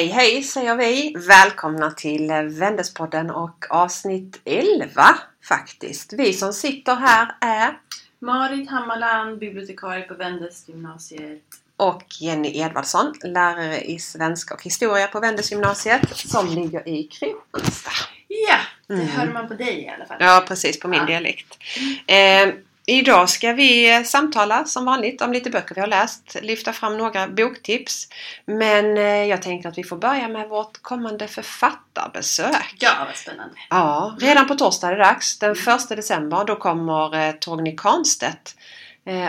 Hej hej säger vi! Välkomna till Vändespodden och avsnitt 11 faktiskt. Vi som sitter här är Marit Hammarland, bibliotekarie på Vändesgymnasiet. och Jenny Edvardsson, lärare i svenska och historia på Vändesgymnasiet som ligger i Kristianstad. Ja, det Mm. hör man på dig i alla fall. Ja precis, på min Ja. dialekt. Eh, idag ska vi samtala som vanligt om lite böcker vi har läst, lyfta fram några boktips. Men eh, jag tänker att vi får börja med vårt kommande författarbesök. Ja, vad spännande. Ja, redan på torsdag är det dags. Den 1 december då kommer eh, Torgny Karnstedt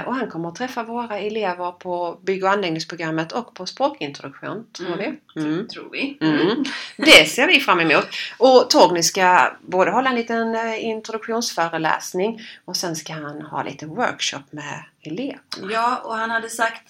och han kommer att träffa våra elever på bygg och anläggningsprogrammet och på språkintroduktion, tror Mm. vi. Mm. Tror vi. Mm. Det ser vi fram emot. Och Torgny ska både hålla en liten eh, introduktionsföreläsning och sen ska han ha lite workshop med elever. Ja, och han hade sagt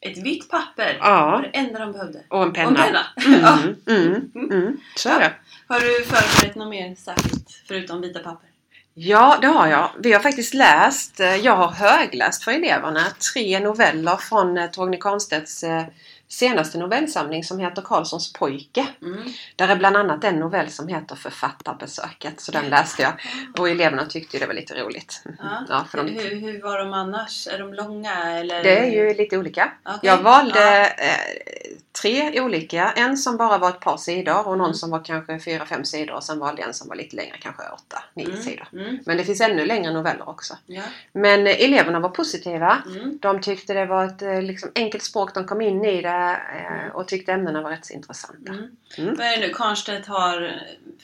ett vitt papper Ja. var det enda de behövde. Och en Och penna. en penna. Ja. Mm, mm, mm. Så är det. Har du förberett något mer särskilt förutom vita papper? Ja, det har jag. Vi har faktiskt läst, eh, jag har högläst för eleverna, tre noveller från eh, Torgny Karnstedts eh, senaste novellsamling som heter Karlssons pojke. Mm. Där är bland annat en novell som heter Författarbesöket. Så den läste jag. Och eleverna tyckte det var lite roligt. Ja. Ja, för de, hur, hur var de annars? Är de långa eller? det är ju lite olika. Okej. Jag valde Ja. eh, tre olika. En som bara var ett par sidor och någon Mm. som var kanske fyra, fem sidor. Och sen valde jag en som var lite längre, kanske åtta, nio Mm. sidor. Mm. Men det finns ännu längre noveller också. Ja. Men eh, eleverna var positiva. Mm. De tyckte det var ett eh, liksom, enkelt språk. De kom in i det och tyckte ämnena var rätt så intressanta. Mm. Mm. Vad är det nu? Karnstedt har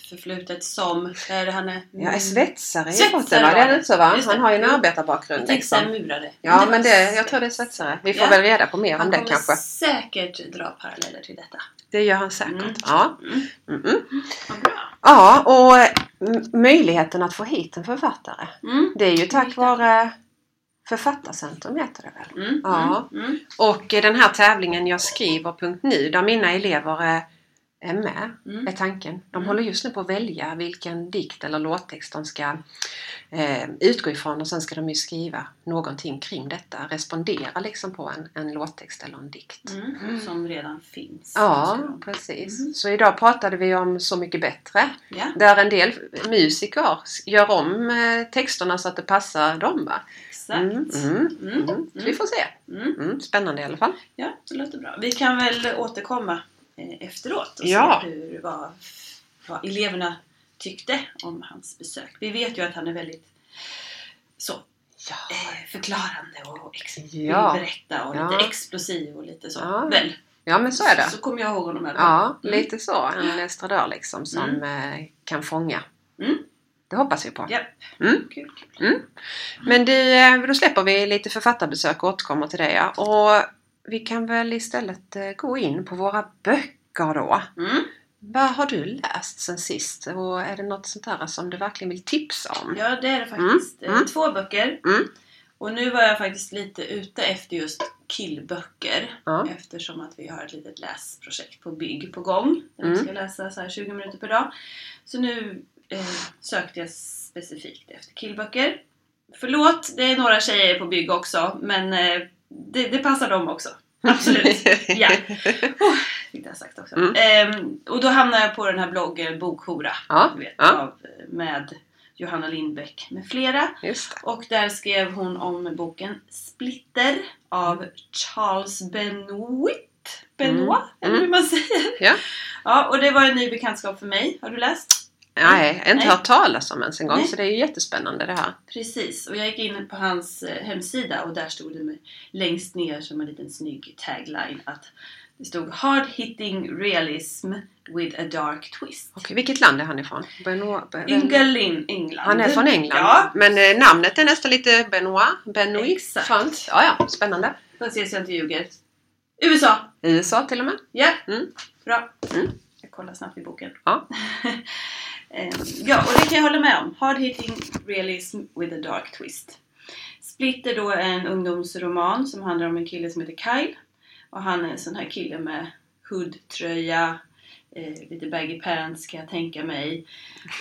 förflutet som... Är det han är? Jag är svetsare i botten va? Det är det. det så va? Det. Han har ju en Jo. arbetarbakgrund Jag tänkte liksom. murare. Ja var men det, jag tror det är svetsare. Vi får Ja. väl reda på mer om Han det kommer kanske. säkert dra paralleller till detta. Det gör han säkert. Mm. Ja. Mm. Mm -mm. Ja, och eh, möjligheten att få hit en författare. Mm. Det är ju tack vare Författarcentrum heter det väl? Mm. Ja. Mm. Mm. Och eh, den här tävlingen jag skriver.nu där mina elever är, är med Mm. är tanken. De Mm. håller just nu på att välja vilken dikt eller låttext de ska eh, utgå ifrån och sen ska de ju skriva någonting kring detta. Respondera liksom på en, en låttext eller en dikt. Mm. Som redan finns. Ja, precis. Så idag pratade vi om Så mycket bättre. Ja. Där en del musiker gör om eh, texterna så att det passar dem. Va? Exakt. Mm, mm, Mm. mm. Så vi får se. Mm. Mm, spännande i alla fall. Ja, det låter bra. Vi kan väl återkomma eh, efteråt och Ja. se hur, vad, vad eleverna tyckte om hans besök. Vi vet ju att han är väldigt så Ja. eh, förklarande och ex- Ja. berätta och lite explosiv och lite så. Ja. Väl? ja, men så är det. Så kommer jag ihåg honom fall. Ja, Mm. lite så. En estradör liksom som eh, kan fånga. Mm. Det hoppas vi på. Ja. Mm. Kul, kul. Men du, eh, då släpper vi lite författarbesök och återkommer till det. Ja. Och vi kan väl istället eh, gå in på våra böcker då. Mm. Vad har du läst sen sist? Och är det något sånt där som du verkligen vill tipsa om? Ja, det är det faktiskt. Mm. Mm. Två böcker. Mm. Och nu var jag faktiskt lite ute efter just killböcker. Ja. Eftersom att vi har ett litet läsprojekt på bygg på gång. Där vi Mm. ska läsa så här 20 minuter per dag. Så nu eh, sökte jag specifikt efter killböcker. Förlåt, det är några tjejer på bygg också. Men eh, det, det passar dem också. Absolut. ja. Oh, fick det sagt också. Mm. Ehm, och då hamnade jag på den här bloggen Bokhora. Ja, Du vet, ja. av, med Johanna Lindbäck med flera. Och där skrev hon om boken Splitter av Charles Benoit. Benoit, Mm. eller hur man säger. Ja. ja, och det var en ny bekantskap för mig. Har du läst? Nej, inte Nej. hört talas om ens en gång. Nej. Så det är ju jättespännande det här. Precis, och jag gick in på hans eh, hemsida och där stod det med, längst ner som en liten snygg tagline att det stod Hard hitting realism with a dark twist. Okej, vilket land är han ifrån? Benoit, Ben- Ingalin, England. Han är från England. Ja, Men eh, namnet är nästan lite Benoit. Benoit. Exakt. Franskt. Ja, ja. Spännande. får se så jag inte ljuger. USA! USA till och med. Ja, Mm. bra. Mm. Jag kollar snabbt i boken. Ja. Ehm, ja, och det kan jag hålla med om. Hard hitting realism with a dark twist. Splitter då är en ungdomsroman som handlar om en kille som heter Kyle. Och han är en sån här kille med hoodtröja, eh, lite baggy pants kan jag tänka mig.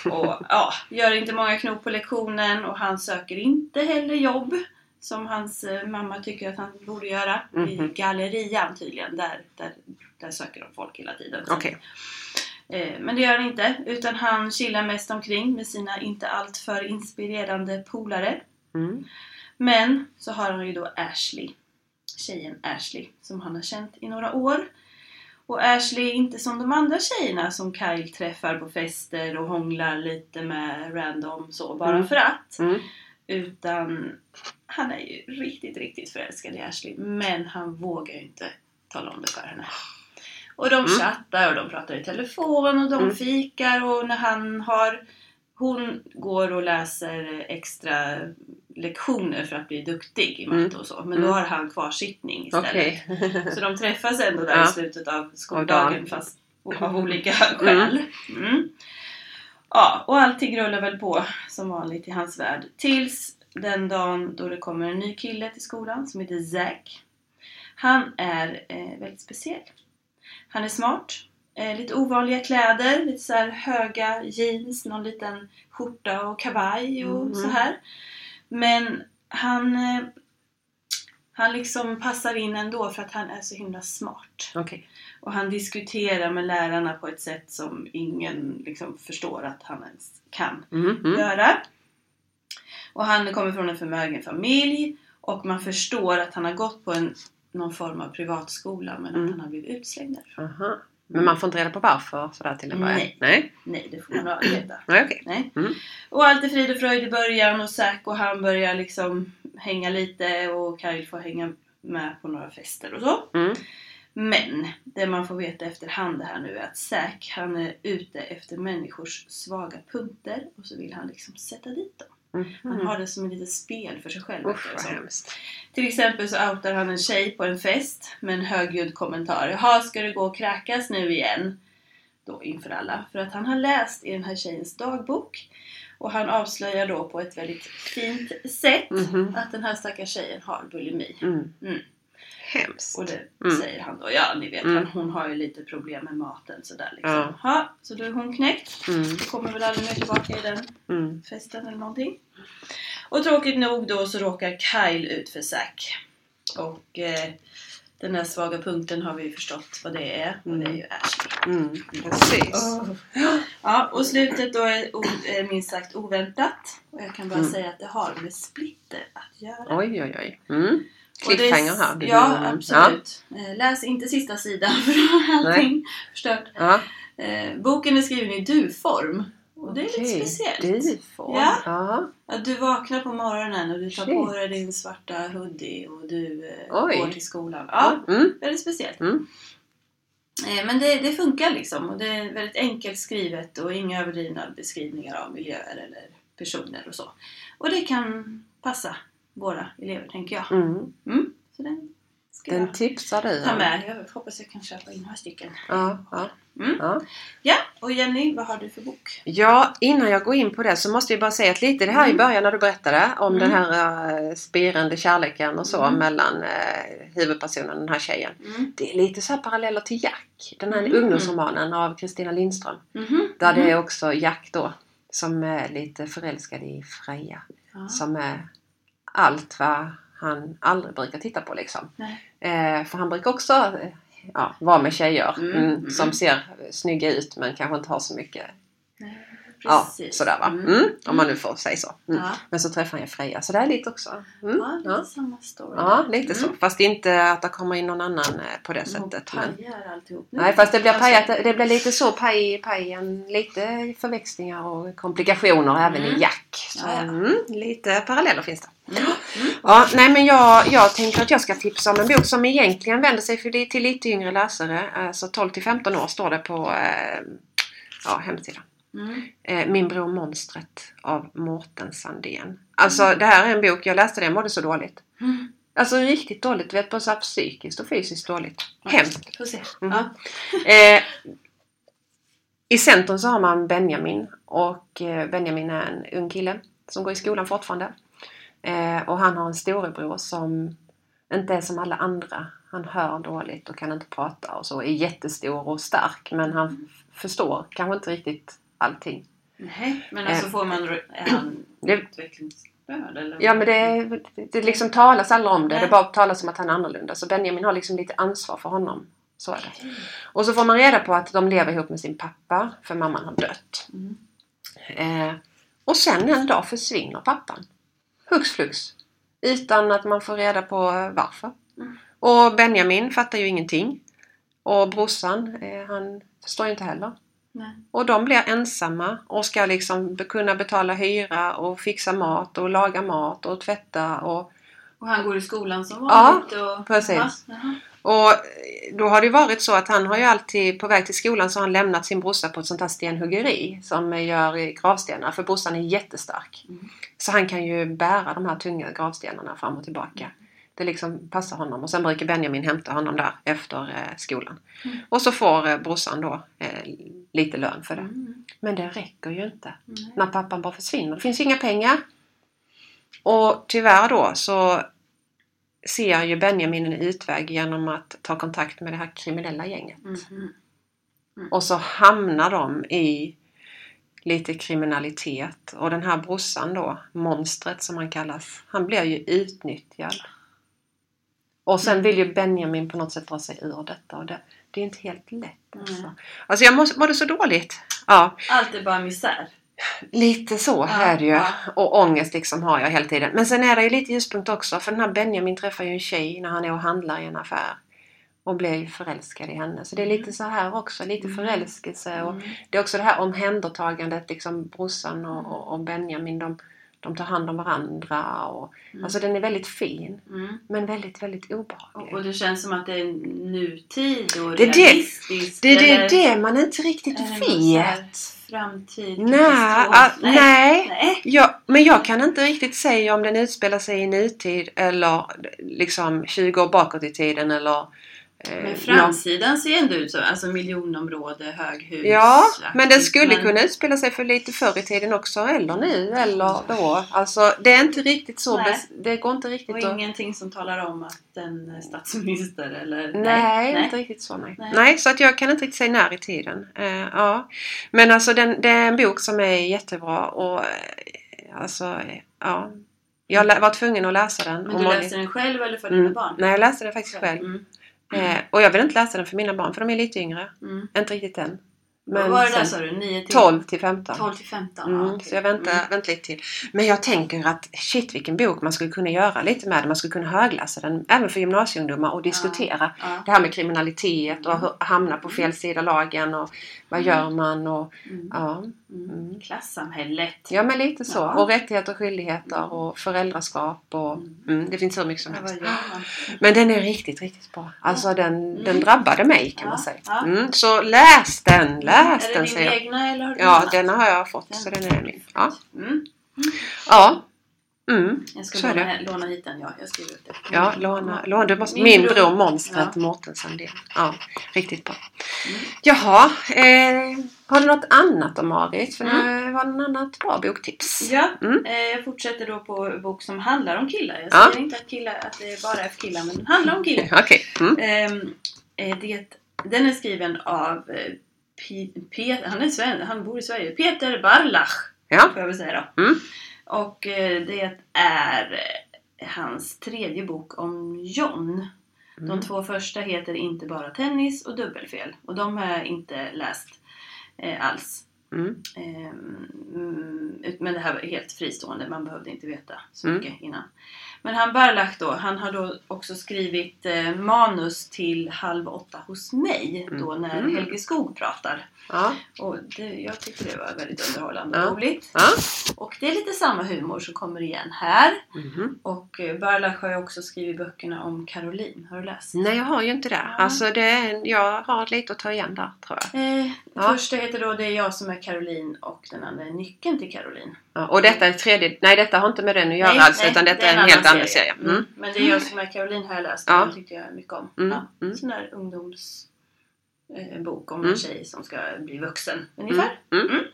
Och ja, gör inte många knop på lektionen och han söker inte heller jobb. som hans eh, mamma tycker att han borde göra. I Mhm. gallerian tydligen. Där, där, där söker de folk hela tiden. Okej. Eh, Men det gör han inte. Utan han chillar mest omkring med sina inte alltför inspirerande polare. Mm. Men så har han ju då Ashley. Tjejen Ashley. Som han har känt i några år. Och Ashley är inte som de andra tjejerna som Kyle träffar på fester och hånglar lite med random så bara Mm. för att. Mm. Utan han är ju riktigt, riktigt förälskad i Ashley. Men han vågar ju inte tala om det för henne. Och de Mm. chattar och de pratar i telefon och de Mm. fikar och när han har... Hon går och läser extra lektioner för att bli duktig i matte Mm. och så. Men då Mm. har han kvarsittning istället. Okej. Så de träffas ändå där Ja. i slutet av skoldagen dagen. fast av olika skäl. Mm. Ja, och allting rullar väl på som vanligt i hans värld. Tills den dagen då det kommer en ny kille till skolan som heter Zack. Han är eh, väldigt speciell. Han är smart. Eh, lite ovanliga kläder, lite så här höga jeans, någon liten skjorta och kavaj och Mhm. så här. Men han, eh, han liksom passar in ändå för att han är så himla smart. Okej. Och han diskuterar med lärarna på ett sätt som ingen liksom förstår att han ens kan Mm. Mm. göra. Och han kommer från en förmögen familj och man förstår att han har gått på en, någon form av privatskola men Mm. att han har blivit utslängd därifrån. Aha. Men man får inte reda på varför sådär till en början? Nej. Nej. Nej, det får man aldrig veta. Nej, okej. Nej. Mm. Och allt är frid och fröjd i början och Zack och han börjar liksom hänga lite och Kyle får hänga med på några fester och så. Mm. Men det man får veta efterhand det här nu är att Zack han är ute efter människors svaga punkter och så vill han liksom sätta dit dem. Han Mhm. har det som ett litet spel för sig själv. Usch vad hemskt. Till exempel så outar han en tjej på en fest med en högljudd kommentar. Jaha, ska du gå och kräkas nu igen? Då inför alla. För att han har läst i den här tjejens dagbok. Och han avslöjar då på ett väldigt fint sätt Mhm. att den här stackars tjejen har bulimi. Mm. Mm. Hemskt. Och det Mm. säger han då. Ja, ni vet, Mm. han, hon har ju lite problem med maten sådär liksom. Ja. Ja, så då är hon knäckt. Mm. Kommer väl aldrig mer tillbaka i den Mm. festen eller någonting. Och tråkigt nog då så råkar Kyle ut för Zack. Och eh, den där svaga punkten har vi ju förstått vad det är. Och det är ju Ashley. Mm. Precis. Ja, och slutet då är är minst sagt oväntat. Och jag kan bara Mm. säga att det har med Splitter att göra. Oj, oj, oj. Cliffhanger här. Du- Ja, mm. absolut. Eh, Läs inte sista sidan för då är allting förstört. Ja. Eh, boken är skriven i du-form. Och det är lite Okej. speciellt. Du får. Ja. ja. Att du vaknar på morgonen och du tar Shit. på dig din svarta hoodie och du eh, Oj. går till skolan. Ja, Mm. väldigt speciellt. Mm. Men det, det funkar liksom och det är väldigt enkelt skrivet och inga överdrivna beskrivningar av miljöer eller personer och så. Och det kan passa våra elever tänker jag. Mm. Mm. Så den ska Den jag tipsar du ta om. med. Jag hoppas jag kan köpa in några stycken. Ja, ja, Mm. ja. Ja, och Jenny, vad har du för bok? Ja, innan jag går in på det så måste vi bara säga att lite det här i Mm. början när du berättade om Mm. den här uh, spirande kärleken och så Mm. mellan uh, huvudpersonen och den här tjejen. Mm. Det är lite så här paralleller till Jack. Den här Mm. ungdomsromanen av Kristina Lindström. Mhm. Där det är också Jack då som är lite förälskad i Freja. Ja. Som är allt vad han aldrig brukar titta på liksom. Eh, för han brukar också eh, ja, vara med tjejer Mm, mm, mm. som ser snygga ut men kanske inte har så mycket Nej, Ja, sådär va. Mm. Mm, om man nu får säga så. Mm. Ja. Men så träffar han ju Freja, så det är lite också. Mm. Ja, lite Ja. samma story. ja, lite så. Mm. Fast inte att det kommer in någon annan eh, på det sättet. Men... pajar alltihop nu. Nej, fast det blir, Alltså, pajat, det blir lite så paj, pajen, lite förväxlingar och komplikationer även Mm. i Jack. Så. Mm, lite paralleller finns det. Mm. Mm. Ja, nej men jag, jag tänker att jag ska tipsa om en bok som egentligen vänder sig till lite yngre läsare. Alltså 12 till 15 år står det på eh, ja, hemsidan. Mm. Eh, Min bror Monstret av Mårten Sandén. Alltså det här är en bok, jag läste den, mådde så dåligt. Mm. Alltså riktigt dåligt, vet både så här psykiskt och fysiskt dåligt. Hemskt. Får se. Mm. Ja. Eh, I centrum så har man Benjamin och eh, Benjamin är en ung kille som går i skolan fortfarande. Eh, och han har en storebror som inte är som alla andra. Han hör dåligt och kan inte prata och så. Är jättestor och stark men han förstår kanske inte riktigt allting. Nej, men alltså Eh. får man... Är han? Eller? Ja men det, det liksom talas aldrig om det. Nej. Det bara talas om att han är annorlunda. Så Benjamin har liksom lite ansvar för honom. Så är det. Och så får man reda på att de lever ihop med sin pappa. För mamman har dött. Mm. Eh, och sen en dag försvinner pappan. Hux flux. Utan att man får reda på varför. Mm. Och Benjamin fattar ju ingenting. Och brorsan, eh, han förstår ju inte heller. Nej. Och de blir ensamma och ska liksom kunna betala hyra och fixa mat och laga mat och tvätta och Och han går i skolan som Ja, vanligt? och, precis. Jaha. och då har det varit så att han har ju alltid på väg till skolan så har han lämnat sin brorsa på ett sånt här stenhuggeri som gör gravstenar för brorsan är jättestark. Mm. Så han kan ju bära de här tunga gravstenarna fram och tillbaka. Det liksom passar honom och sen brukar Benjamin hämta honom där efter eh, skolan. Mm. Och så får eh, brorsan då eh, lite lön för det. Mm. Men det räcker ju inte Nej. när pappan bara försvinner. Det finns ju inga pengar. Och tyvärr då så ser ju Benjamin en utväg genom att ta kontakt med det här kriminella gänget. Mhm. Och så hamnar de i lite kriminalitet. Och den här brorsan då, monstret som han kallas, han blir ju utnyttjad. Och sen vill ju Benjamin på något sätt dra sig ur detta. Och det, det är inte helt lätt. Alltså, Mm. alltså jag måste, mådde så dåligt. Ja, Allt är bara misär. Lite så Ja, är det ju. ja. Och ångest liksom har jag hela tiden. Men sen är det ju lite ljuspunkt också. För den här Benjamin träffar ju en tjej när han är och handlar i en affär. Och blir ju förälskad i henne. Så det är lite så här också. Lite Mm. förälskelse. Och Mm. det är också det här omhändertagandet. Liksom brorsan och, och, och Benjamin. De, de tar hand om varandra. Och, Mm. Alltså den är väldigt fin. Mm. Men väldigt, väldigt Och, obehaglig. och det känns som att det är nutid och Det är realistiskt. Det är det, eller det man inte riktigt är det någon så här vet. Framtid, Nej, ah, nej. nej. Ja, men jag kan inte riktigt säga om den utspelar sig i nutid eller liksom 20 år bakåt i tiden eller... eh, Men framsidan ser ändå ut så. Alltså miljonområde, höghus. Ja, men den skulle men- kunna utspela sig för lite förr i tiden också eller nu eller då. Alltså det är inte riktigt så. Nej. Det går inte riktigt Och att... ingenting som talar om att en är statsminister eller... Nej, inte riktigt så nej. Nej. nej. så att jag kan inte riktigt säga när i tiden. Eh, ja. Men alltså den, det är en bok som är jättebra och eh, alltså, eh, ja. Jag var tvungen att läsa den. Men du läste den själv eller för dina Mm. barn? Nej, jag läste den faktiskt själv. Mm. Eh, och jag vill inte läsa den för mina barn för de är lite yngre. Mm. Inte riktigt än. Vad var det där sa du? 9 till 12 till 15. 12 till 15? Mm, ja, okej. Så jag väntar, Mm. väntar lite till. Men jag tänker att shit vilken bok man skulle kunna göra lite med den. Man skulle kunna högläsa den även för gymnasieungdomar och diskutera Ja. det här med kriminalitet och hamna på fel sida lagen och vad Mm. gör man och Mm. ja. Mm. Mm. Klassamhället. Ja men lite så. Ja. Och rättigheter och skyldigheter och föräldraskap och Mm. mm, det finns hur mycket som helst. Men den är riktigt, riktigt bra. Alltså den, Mm. den drabbade mig kan man säga. Mm, så läs den, läs är det den din säger jag. egna eller har du Ja, lånat? den har jag fått så den är min. Ja. Mm. ja. Mm. Jag ska Så låna, låna hit den, ja. Jag skriver ut det. Ja, låna, låna. Du måste, Min min, bror- bror Monstret Ja. Mårtensson. det. Ja, riktigt bra. Mm. Jaha, eh, har du något annat då Marit? För Mm. det var något annat bra boktips. Ja, Mm. eh, jag fortsätter då på bok som handlar om killar. Jag Ja. säger inte att, killar, att det bara är för killar, men den handlar om killar. Okej. Mm. Ehm, eh, det, den är skriven av eh, P, P, han, är sven, han bor i Sverige. Peter Barlach, Ja. får jag väl säga då. Och eh, det är eh, hans tredje bok om John. De Mm. två första heter Inte bara tennis och Dubbelfel. Och de har jag inte läst eh, alls. Mm. Ehm, ut- men det här var helt fristående, man behövde inte veta så Mm. mycket innan. Men han Barlach då, han har då också skrivit eh, manus till Halv åtta hos mig då när Mm. Helge Skog pratar. Ja. Och det, jag tyckte det var väldigt underhållande och Ja. roligt. Ja. Och det är lite samma humor som kommer igen här. Mhm. Och eh, Barlach har ju också skrivit böckerna om Caroline. Har du läst? Nej, jag har ju inte det. Ja. Alltså, det är, jag har lite att ta igen där, tror jag. Eh. Första heter då Det är jag som är Caroline och den andra är Nyckeln till Caroline. Ja, och detta är tredje... Nej, detta har inte med den att göra Nej, alls, nej, utan detta det är en, annan helt annan serie. Mm. Mm. Men det är jag som är Caroline har jag läst Ja. den tyckte jag mycket om. Mm, Ja. mm. Sån där ungdoms eh, om Mm. en tjej som ska bli vuxen ungefär. Mm. Mm.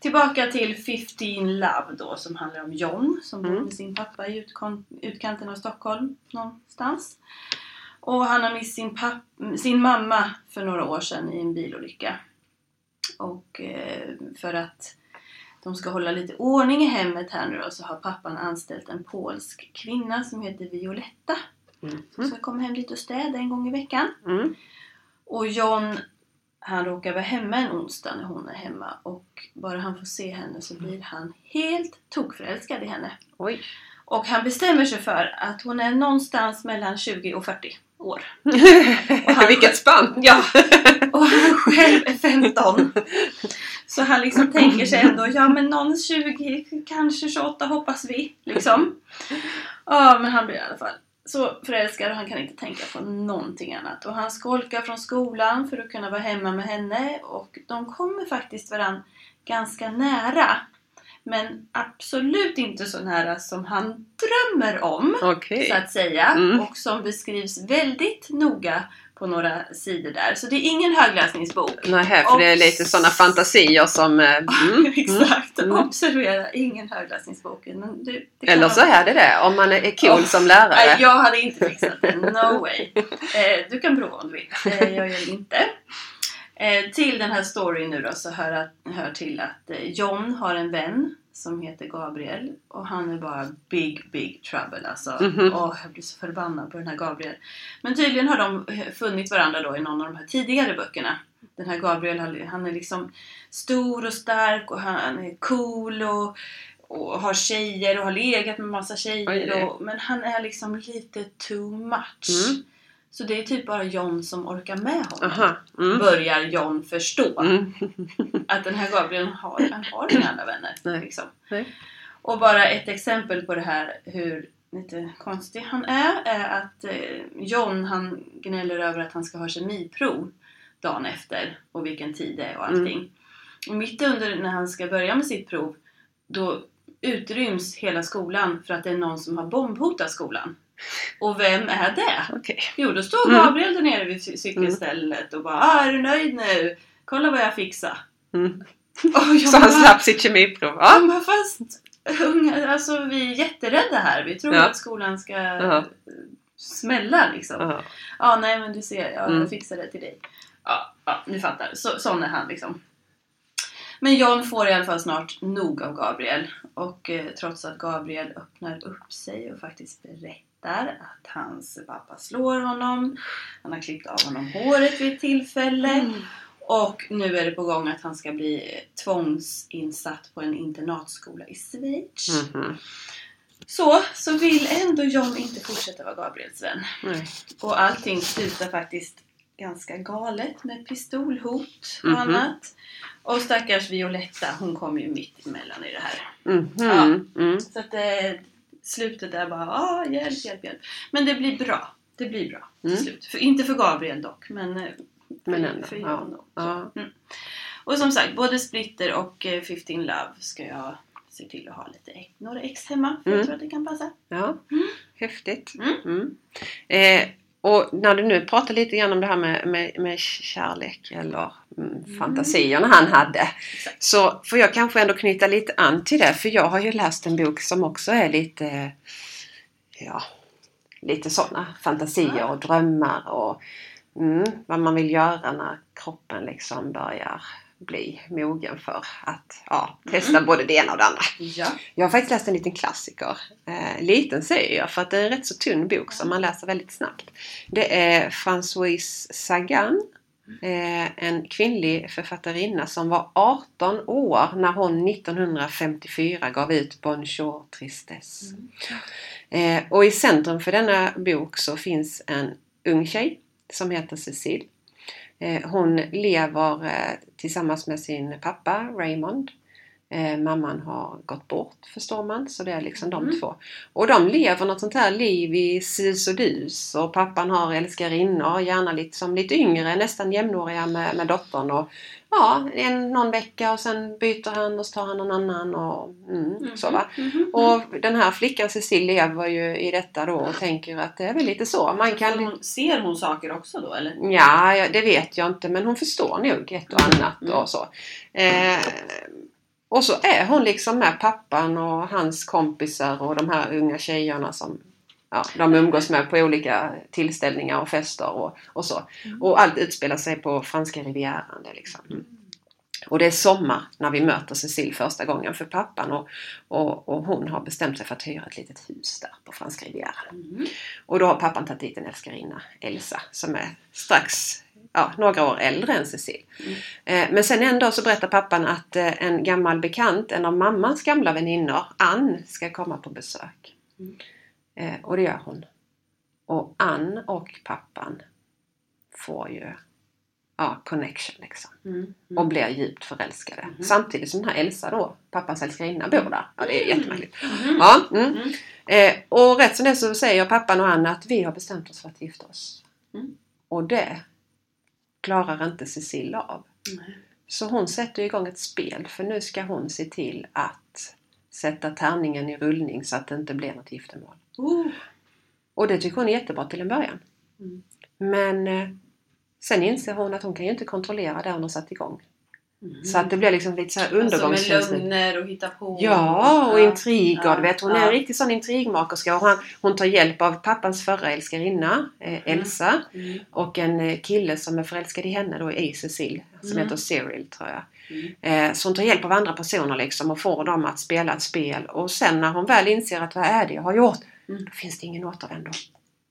Tillbaka till 15 Love då som handlar om John som bor Mm. med sin pappa i utkanten av Stockholm någonstans. Och han har mist sin, sin mamma för några år sedan i en bilolycka. Och eh, för att de ska hålla lite ordning i hemmet här nu då, så har pappan anställt en polsk kvinna som heter Violetta. Som Mm. ska komma hem dit och städa en gång i veckan. Mm. Och John, han råkar vara hemma en onsdag när hon är hemma och bara han får se henne så blir han helt tokförälskad i henne. Oj. Och han bestämmer sig för att hon är någonstans mellan 20 och 40 år. han- Vilket spann! Ja, och han själv är 15. Så han liksom tänker sig ändå, ja men någon 20, kanske 28 hoppas vi. Liksom. Ja, men han blir i alla fall så förälskad och han kan inte tänka på någonting annat. Och han skolkar från skolan för att kunna vara hemma med henne och de kommer faktiskt varann ganska nära. Men absolut inte så nära som han drömmer om Okej. så att säga. Mm. Och som beskrivs väldigt noga på några sidor där. Så det är ingen högläsningsbok. Nej, för det är lite sådana fantasier som... eh, Mm. Exakt! Mm. Observera, ingen högläsningsbok. Men det, det Eller så är det det, om man är cool Oh, som lärare. jag hade inte fixat det. No way. Eh, du kan prova om du vill. Eh, jag gör det inte. Eh, till den här storyn nu då så hör, att, hör till att eh, John har en vän som heter Gabriel och han är bara big, big trouble alltså. Mhm. Åh, jag blir så förbannad på den här Gabriel. Men tydligen har de eh, funnit varandra då i någon av de här tidigare böckerna. Den här Gabriel, han- är liksom stor och stark och han är cool och, och har tjejer och har legat med massa tjejer. Och, men han är liksom lite too much. Mm. Så det är typ bara John som orkar med honom. Aha. Mm. Börjar John förstå Mm. att den här Gabriel har, han har inga andra vänner. Nej. Liksom. Nej. Och bara ett exempel på det här hur lite konstig han är, är att eh, John han gnäller över att han ska ha kemiprov dagen efter och vilken tid det är och allting. Och mitt under när han ska börja med sitt prov då utryms hela skolan för att det är någon som har bombhotat skolan. Och vem är det? Okej. Jo, då står Mm. Gabriel där nere vid cy- cykelstället och bara ah, är du nöjd nu? Kolla vad jag fixar. Mm. Jag Så han slapp sitt kemiprov? Ja, men fast unga, alltså vi är jätterädda här. Vi tror Ja. att skolan ska Ja. smälla liksom. Ja, Ja. nej men du ser, ja, Mm. jag fixar det till dig. Ja, ja ni fattar. Så, sån är han liksom. Men John får i alla fall snart nog av Gabriel. Och eh, trots att Gabriel öppnar upp sig och faktiskt berättar att hans pappa slår honom. Han har klippt av honom håret vid ett tillfälle. Mm. Och nu är det på gång att han ska bli tvångsinsatt på en internatskola i Schweiz. Mhm. Så, så vill ändå John inte fortsätta vara Gabriels vän. Nej. Och allting slutar faktiskt ganska galet med pistolhot och Mhm. annat. Och stackars Violetta, hon kommer ju mitt emellan i det här. Mhm. Ja. Mm. Så att eh, slutet är bara ah, hjälp, hjälp, hjälp. Men det blir bra. Det blir bra till Mm. slut. För, inte för Gabriel dock, men, eh, för, Men ändå, för ja. Då. Så. Ja. Mm. Och som sagt, både Splitter och eh, 15 Love ska jag se till att ha lite, några ex hemma. För Mm. jag tror att det kan passa. Ja, Mm. häftigt. Mm. Mm. Eh, och när du nu pratar lite grann om det här med, med, med kärlek eller mm, fantasierna han hade. Exakt. Så får jag kanske ändå knyta lite an till det för jag har ju läst en bok som också är lite Ja, lite sådana fantasier och drömmar och mm, vad man vill göra när kroppen liksom börjar bli mogen för att ja, testa både det ena och det andra. Ja. Jag har faktiskt läst en liten klassiker. Eh, liten säger jag för att det är en rätt så tunn bok som man läser väldigt snabbt. Det är Françoise Sagan. Eh, en kvinnlig författarinna som var 18 år när hon 1954 gav ut Bonjour Tristesse. Eh, och i centrum för denna bok så finns en ung tjej som heter Cecile. Eh, hon lever eh, tillsammans med sin pappa Raymond. Eh, mamman har gått bort förstår man, så det är liksom de Mm. två. Och de lever något sånt här liv i sus och dus och pappan har älskarinnor, gärna lite som lite yngre, nästan jämnåriga med, med dottern. Och, ja, en, någon vecka och sen byter han och så tar han någon annan och mm, så va. Mhm. Och den här flickan Cecile lever ju i detta då och tänker att det är väl lite så. Man kan... Hon, ser hon saker också då eller? Ja, det vet jag inte men hon förstår nog ett och annat Mm. och så. Eh, och så är hon liksom med pappan och hans kompisar och de här unga tjejerna som ja, de umgås med på olika tillställningar och fester och, och så. Mm. Och allt utspelar sig på franska rivieran. Liksom. Och det är sommar när vi möter Cecile första gången för pappan och, och, och hon har bestämt sig för att hyra ett litet hus där på franska rivieran. Mm. Och då har pappan tagit dit en älskarinna, Elsa, som är strax ja, några år äldre än Cecile. Mm. Eh, men sen en dag så berättar pappan att eh, en gammal bekant, en av mammans gamla väninnor, Ann, ska komma på besök. Mm. Eh, och det gör hon. Och Ann och pappan får ju ja, connection liksom. Mm. Och blir djupt förälskade. Mm. Samtidigt som den här Elsa då, pappans älskarinna, bor där. Ja, det är Mm. jättemärkligt. Mm. Ja, mm. Mm. Eh, och rätt som det så säger pappan och Anna att vi har bestämt oss för att gifta oss. Mm. Och det klarar inte Cecilia av. Så hon sätter igång ett spel för nu ska hon se till att sätta tärningen i rullning så att det inte blir något giftermål. Oh. Och det tycker hon är jättebra till en början. Mm. Men eh, sen inser hon att hon kan ju inte kontrollera det hon har satt igång. Mm. Så att det blir liksom lite så här Alltså med undergångskänsla. lögner och hitta på. Ja, och intriger. Ja, vet, hon är ja. en riktig sån intrigmakerska. Och hon, hon tar hjälp av pappans förra älskarinna, eh, Elsa. Mm. Och en eh, kille som är förälskad i henne då i Cecil. Som Mm. heter Cyril tror jag. Mm. Eh, så hon tar hjälp av andra personer liksom och får dem att spela ett spel. Och sen när hon väl inser att vad är det jag har gjort? Mm. Då finns det ingen återvändo.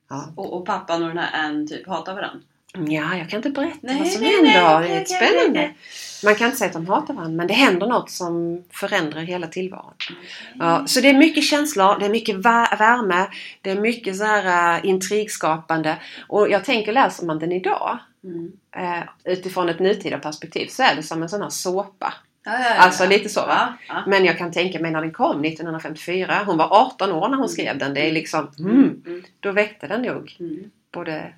Ja. Och, och pappan och den här Ann typ hatar varandra. ja, jag kan inte berätta Nej, vad som nej, händer. nej, det är spännande. okej. Man kan inte säga att de hatar varandra men det händer något som förändrar hela tillvaron. Ja, så det är mycket känslor, det är mycket vä- värme, det är mycket så här uh, intrigskapande. Och jag tänker läser man den idag Mm. eh, utifrån ett nutida perspektiv så är det som en sån här såpa. Ja, ja, ja, Alltså lite så, va? Men jag kan tänka mig när den kom 1954, hon var 18 år när hon skrev den. Det är liksom, mm, Mm. då väckte den nog Mm. både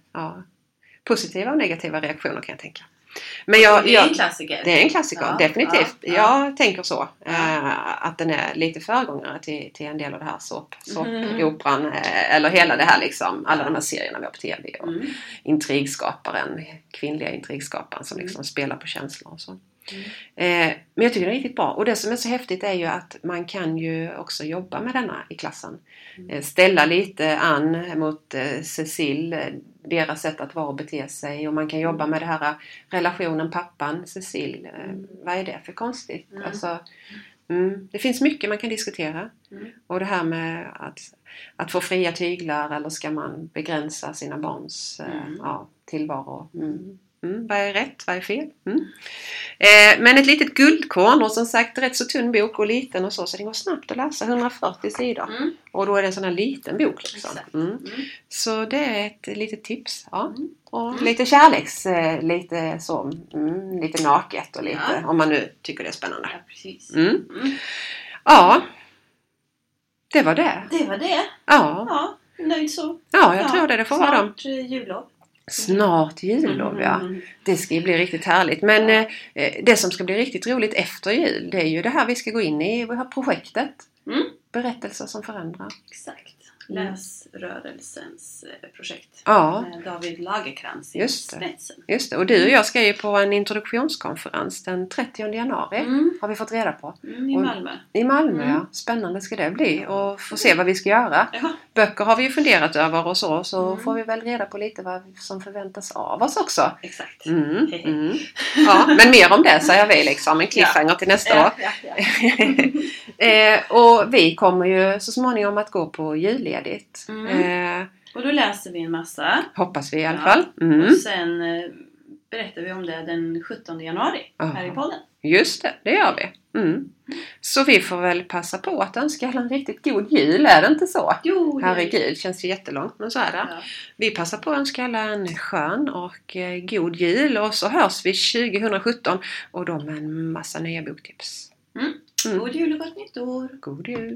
positiva och negativa reaktioner kan jag tänka. Men jag, det är jag, en klassiker. det är en klassiker, definitivt. ja, ja. Jag tänker så. Eh, att den är lite föregångare till, till en del av det här såp, Mm. såpoperan. Eh, eller hela det här liksom, alla de här serierna vi har på TV. Och Mm. intrigskaparen, kvinnliga intrigskaparen som Mm. liksom spelar på känslor och så. Mm. Eh, men jag tycker det är riktigt bra. Och det som är så häftigt är ju att man kan ju också jobba med denna i klassen. Mm. Eh, ställa lite an mot eh, Cecil, eh, deras sätt att vara och bete sig. Och man kan jobba med det här eh, relationen pappan, Cecil. Eh, Mm. vad är det för konstigt? Mm. Alltså, mm, det finns mycket man kan diskutera. Mm. Och det här med att, att få fria tyglar eller ska man begränsa sina barns eh, Mm. ja, tillvaro. Mm. Mm, vad är rätt? Vad är fel? Mm. Eh, men ett litet guldkorn och som sagt rätt så tunn bok och liten och så så det går snabbt att läsa 140 sidor. Mm. Och då är det en sån här liten bok liksom. Mm. Mm. Så det är ett litet tips. Ja. Mm. Och lite kärleks, eh, lite så, lite naket och lite Ja. om man nu tycker det är spännande. Ja. Ja, det var det. Det var det. Ja, Ja, nöjd så. ja jag tror det. Det får vara dem. Snart eh, jullov. Snart jullov ja. Mm. Det ska ju bli riktigt härligt. Men eh, det som ska bli riktigt roligt efter jul det är ju det här vi ska gå in i. Vi har projektet. Mm. Berättelser som förändrar. Exakt. Läsrörelsens eh, projekt. Ja, Med David Lagerkrantz i Just det. spetsen. just det. Och du och jag ska ju på en introduktionskonferens den 30 januari. Mm. Har vi fått reda på. Mm, I Och- Malmö. I Malmö Mm. ja. Spännande ska det bli. Och få se vad vi ska göra. Jaha. Böcker har vi ju funderat över och så. Så Mm. får vi väl reda på lite vad som förväntas av oss också. Exakt. Mm, mm. Ja, men mer om det säger vi liksom. En cliffhanger till nästa år. Eh, och vi kommer ju så småningom att gå på julledigt. Mm. Eh, Och då läser vi en massa. hoppas vi i alla Ja. fall. Mm. Och sen eh, berättar vi om det den 17 januari här i Aha. podden. Just det, det gör vi. Mm. Så vi får väl passa på att önska alla en riktigt god jul, är det inte så? Jo, det- Herregud, känns ju jättelångt men så är det. Ja. Vi passar på att önska alla en skön och eh, god jul och så hörs vi 2017 och då med en massa nya boktips. Mm. Mm. God jul och gott nytt år! God jul!